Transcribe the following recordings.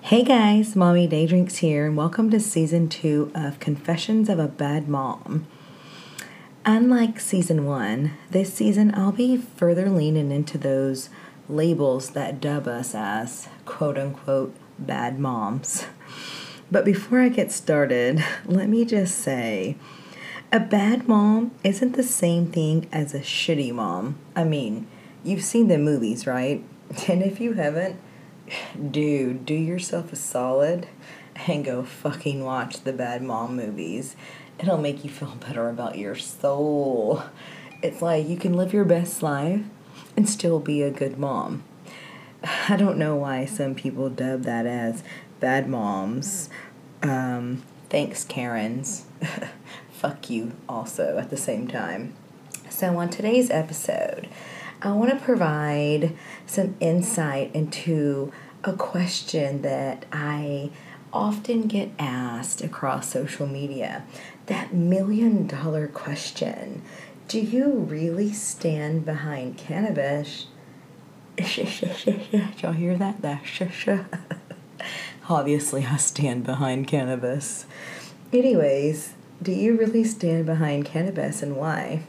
Hey guys, Mommy Daydrinks here, and welcome to season two of Confessions of a Bad Mom. Unlike season one, this season I'll be further leaning into those labels that dub us as quote unquote bad moms. But before I get started, let me just say a bad mom isn't the same thing as a shitty mom. I mean, you've seen the movies, right? And if you haven't, dude, do yourself a solid and go fucking watch the bad mom movies. It'll make you feel better about your soul. It's like you can live your best life and still be a good mom. I don't know why some people dub that as bad moms. Um, thanks, Karens. Fuck you, also, at the same time. So, on today's episode, I want to provide some insight into a question that I often get asked across social media that million dollar question Do you really stand behind cannabis? Y'all hear that? That. Obviously, I stand behind cannabis. Anyways, do you really stand behind cannabis and why?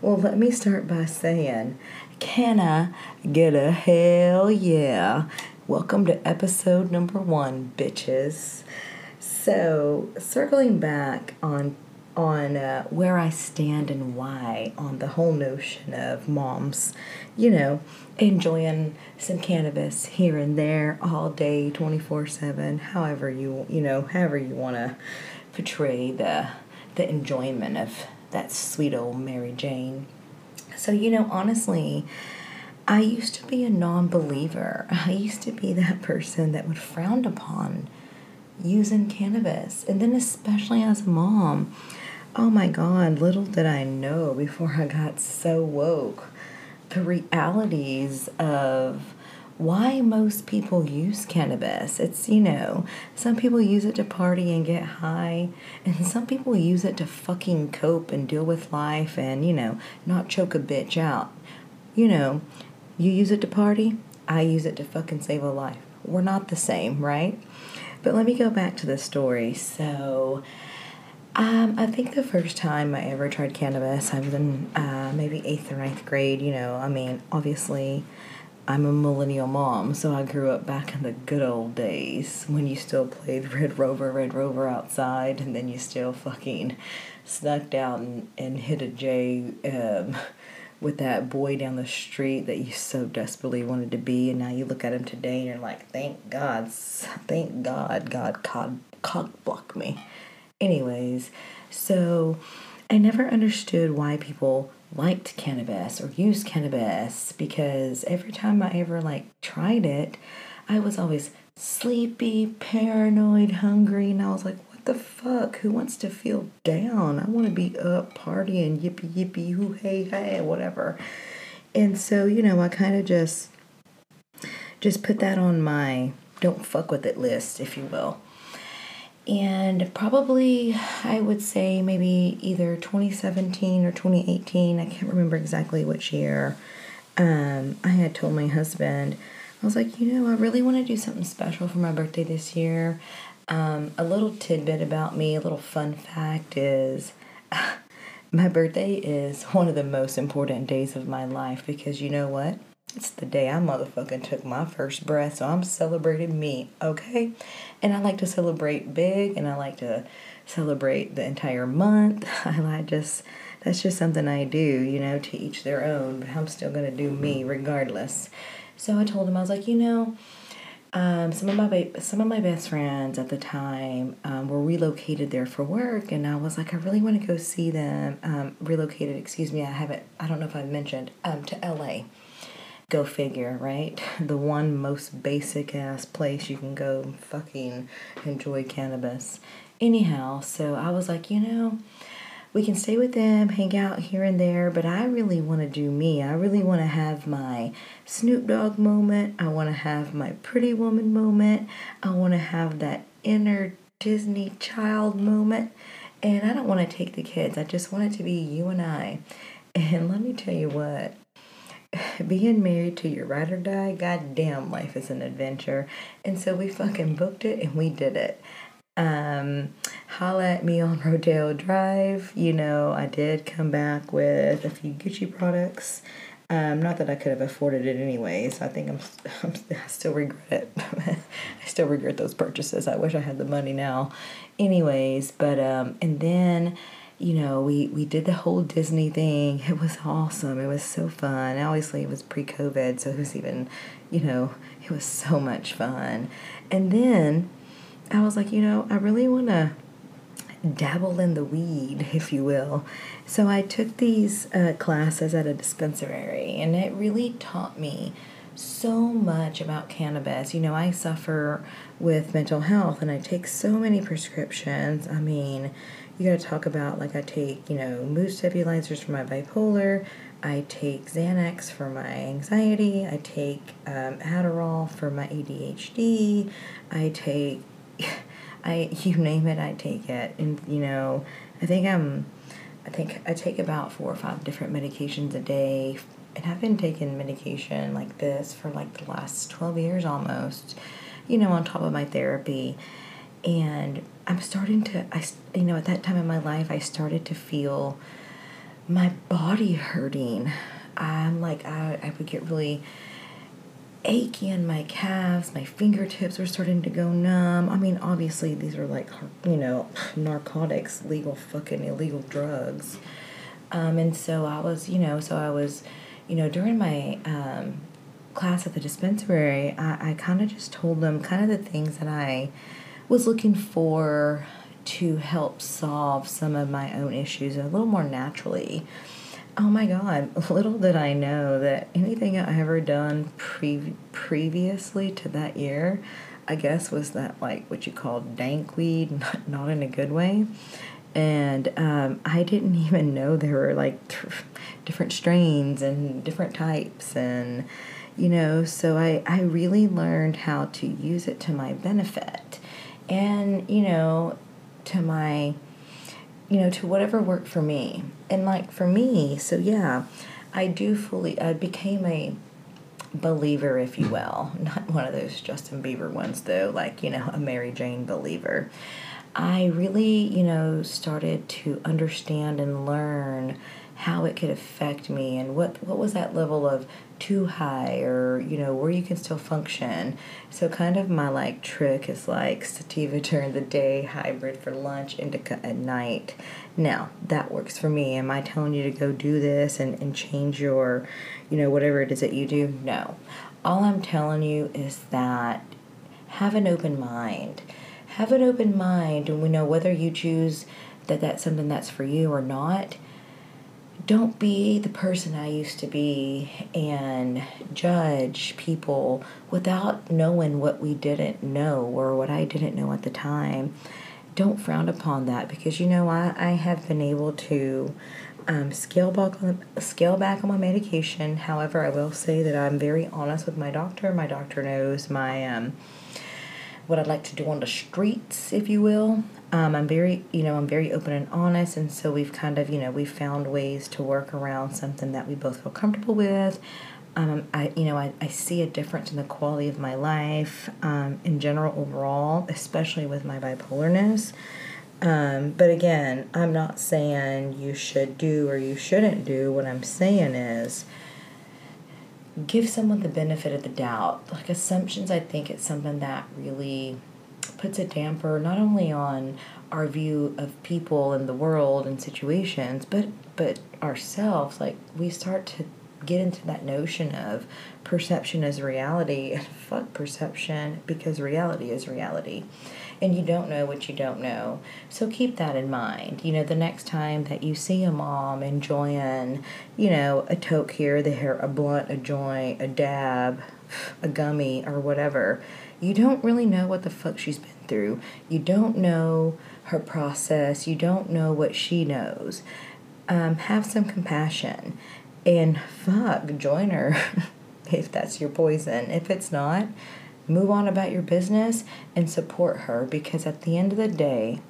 Well, let me start by saying, can I get a hell yeah? Welcome to episode number one, bitches. So, circling back on on uh, where I stand and why on the whole notion of moms, you know, enjoying some cannabis here and there all day, twenty four seven, however you you know, however you want to portray the the enjoyment of that sweet old Mary Jane. So, you know, honestly, I used to be a non believer. I used to be that person that would frown upon using cannabis. And then, especially as a mom, oh my God, little did I know before I got so woke the realities of why most people use cannabis. It's, you know, some people use it to party and get high, and some people use it to fucking cope and deal with life and, you know, not choke a bitch out. You know, you use it to party, I use it to fucking save a life. We're not the same, right? But let me go back to the story. So, um, I think the first time I ever tried cannabis, I was in uh, maybe eighth or ninth grade. You know, I mean, obviously, I'm a millennial mom, so I grew up back in the good old days when you still played Red Rover, Red Rover outside, and then you still fucking snuck out and, and hit a J um, with that boy down the street that you so desperately wanted to be, and now you look at him today and you're like, thank God, thank God, God cock, cock blocked me. Anyways, so I never understood why people liked cannabis or used cannabis because every time I ever like tried it, I was always sleepy, paranoid, hungry, and I was like, what the fuck? Who wants to feel down? I want to be up partying, yippee yippee, hoo hey hey, whatever. And so, you know, I kind of just just put that on my don't fuck with it list, if you will and probably I would say maybe either 2017 or 2018. I can't remember exactly which year. Um, I had told my husband, I was like, you know, I really want to do something special for my birthday this year. Um, a little tidbit about me, a little fun fact is my birthday is one of the most important days of my life because you know what? It's the day I motherfucking took my first breath, so I'm celebrating me, okay? And I like to celebrate big and I like to celebrate the entire month. I like just that's just something I do, you know, to each their own, but I'm still gonna do me regardless. So I told him I was like, you know, um, some of my ba- some of my best friends at the time um, were relocated there for work, and I was like, I really want to go see them. Um, relocated, excuse me, I haven't. I don't know if I've mentioned um, to L.A. Go figure, right? The one most basic ass place you can go fucking enjoy cannabis. Anyhow, so I was like, you know, we can stay with them, hang out here and there, but I really want to do me. I really want to have my Snoop Dogg moment. I want to have my Pretty Woman moment. I want to have that inner Disney child moment. And I don't want to take the kids. I just want it to be you and I. And let me tell you what, being married to your ride or die, goddamn, life is an adventure. And so we fucking booked it and we did it. Um, holla at me on Rodeo Drive. You know, I did come back with a few Gucci products. Um, not that I could have afforded it anyways. I think I'm, I'm I still regret it. I still regret those purchases. I wish I had the money now. Anyways, but um, and then you know, we, we did the whole Disney thing. It was awesome. It was so fun. Obviously, it was pre COVID, so it was even, you know, it was so much fun. And then I was like, you know, I really want to dabble in the weed, if you will. So I took these uh, classes at a dispensary, and it really taught me so much about cannabis. You know, I suffer with mental health and I take so many prescriptions. I mean, you got to talk about like I take, you know, mood stabilizers for my bipolar. I take Xanax for my anxiety. I take um, Adderall for my ADHD. I take, I you name it, I take it. And you know, I think I'm, I think I take about four or five different medications a day. And I've been taking medication like this for like the last 12 years almost, you know, on top of my therapy and I'm starting to I you know at that time in my life I started to feel my body hurting. I'm like I I would get really achy in my calves, my fingertips were starting to go numb. I mean, obviously these are like you know narcotics, legal fucking illegal drugs. Um, and so I was, you know, so I was, you know, during my um, class at the dispensary, I, I kind of just told them kind of the things that I was looking for to help solve some of my own issues a little more naturally. Oh my God, little did I know that anything I ever done pre- previously to that year, I guess, was that like what you call dank weed, not, not in a good way. And um, I didn't even know there were like t- different strains and different types. And, you know, so I, I really learned how to use it to my benefit and you know to my you know to whatever worked for me. And like for me so yeah i do fully i became a believer if you will. Not one of those justin bieber ones though like you know a mary jane believer. I really you know started to understand and learn how it could affect me and what what was that level of too high or you know where you can still function. So kind of my like trick is like sativa during the day hybrid for lunch indica at night. Now that works for me. Am i telling you to go do this and, and change your you know whatever it is that you do? No. All i'm telling you is that have an open mind. Have an open mind and we know whether you choose that that's something that's for you or not don't be the person I used to be and judge people without knowing what we didn't know or what I didn't know at the time. Don't frown upon that because you know I, I have been able to um, scale back on scale back on my medication. However, I will say that I'm very honest with my doctor. My doctor knows my um, what I'd like to do on the streets, if you will. Um, I'm very, you know, I'm very open and honest, and so we've kind of, you know, we've found ways to work around something that we both feel comfortable with. Um, I, you know, I, I see a difference in the quality of my life um, in general overall, especially with my bipolarness. Um, but again, I'm not saying you should do or you shouldn't do. What I'm saying is, give someone the benefit of the doubt. Like assumptions, I think it's something that really puts a damper not only on our view of people and the world and situations, but but ourselves. Like we start to get into that notion of perception as reality and fuck perception because reality is reality and you don't know what you don't know. So keep that in mind. You know, the next time that you see a mom enjoying, you know, a toke here, the hair, a blunt, a joint, a dab, a gummy, or whatever, you don't really know what the fuck she's been through. You don't know her process. You don't know what she knows. Um, have some compassion and fuck, join her if that's your poison. If it's not, move on about your business and support her because at the end of the day,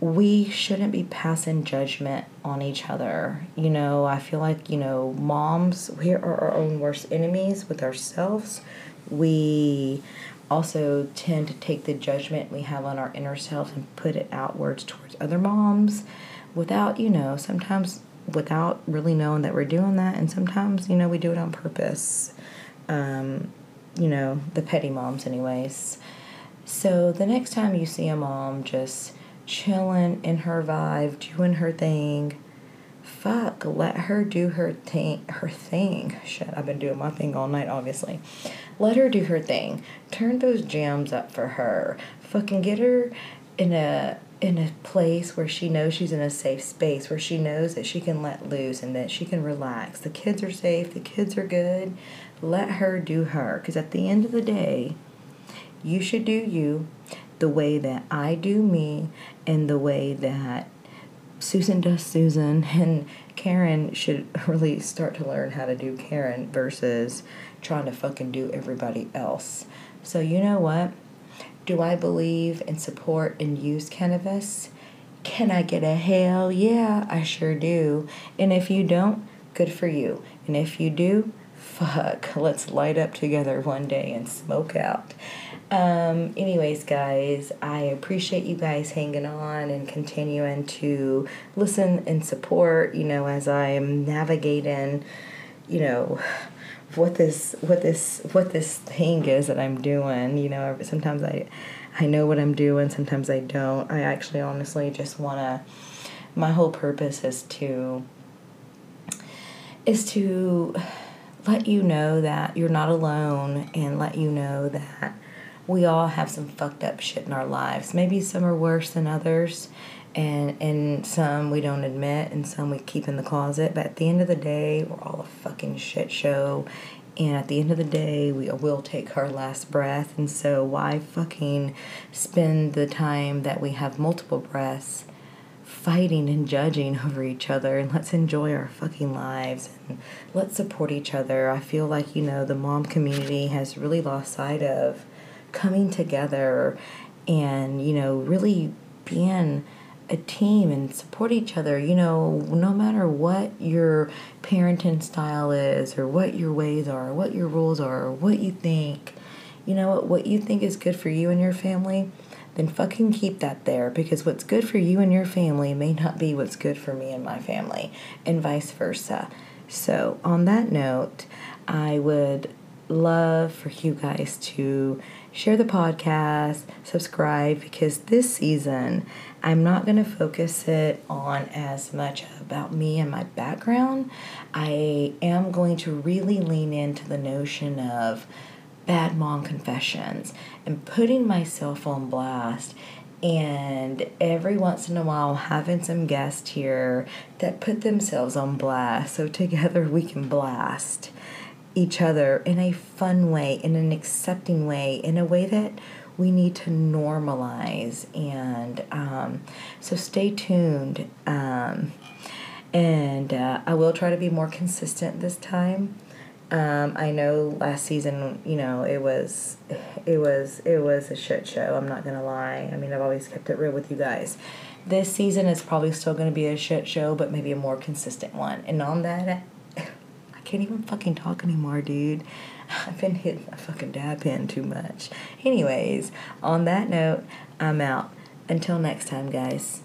we shouldn't be passing judgment on each other. You know, I feel like, you know, moms, we are our own worst enemies with ourselves. We also tend to take the judgment we have on our inner selves and put it outwards towards other moms without, you know, sometimes without really knowing that we're doing that. And sometimes, you know, we do it on purpose. Um, you know, the petty moms, anyways. So the next time you see a mom just chilling in her vibe, doing her thing, fuck, let her do her thing. Her thing. Shit, I've been doing my thing all night, obviously. Let her do her thing. Turn those jams up for her. Fucking get her in a in a place where she knows she's in a safe space, where she knows that she can let loose and that she can relax. The kids are safe, the kids are good. Let her do her. Because at the end of the day, you should do you the way that I do me and the way that Susan does Susan and Karen should really start to learn how to do Karen versus trying to fucking do everybody else. So, you know what? Do I believe and support and use cannabis? Can I get a hell yeah? I sure do. And if you don't, good for you. And if you do, fuck, let's light up together one day and smoke out. Um, anyways, guys, I appreciate you guys hanging on and continuing to listen and support, you know, as I'm navigating, you know, what this what this what this thing is that I'm doing. You know, sometimes I I know what I'm doing, sometimes I don't. I actually honestly just want to my whole purpose is to is to let you know that you're not alone and let you know that we all have some fucked up shit in our lives. Maybe some are worse than others and and some we don't admit and some we keep in the closet but at the end of the day we're all a fucking shit show and at the end of the day we will take our last breath and so why fucking spend the time that we have multiple breaths fighting and judging over each other and let's enjoy our fucking lives and let's support each other i feel like you know the mom community has really lost sight of coming together and you know really being a team and support each other. You know, no matter what your parenting style is, or what your ways are, what your rules are, what you think, you know, what, what you think is good for you and your family, then fucking keep that there because what's good for you and your family may not be what's good for me and my family, and vice versa. So, on that note, I would love for you guys to share the podcast, subscribe, because this season I'm not going to focus it on as much about me and my background. I am going to really lean into the notion of bad mom confessions and putting myself on blast and every once in a while having some guests here that put themselves on blast so together we can blast each other in a fun way, in an accepting way, in a way that we need to normalize. And um, so stay tuned. Um, and uh, I will try to be more consistent this time. Um, I know last season, you know, it was, it was, it was a shit show. I'm not gonna lie. I mean, I've always kept it real with you guys. This season is probably still gonna be a shit show, but maybe a more consistent one. And on that I can't even fucking talk anymore, dude. I've been hitting my fucking dab pen too much. Anyways, on that note, I'm out. Until next time, guys.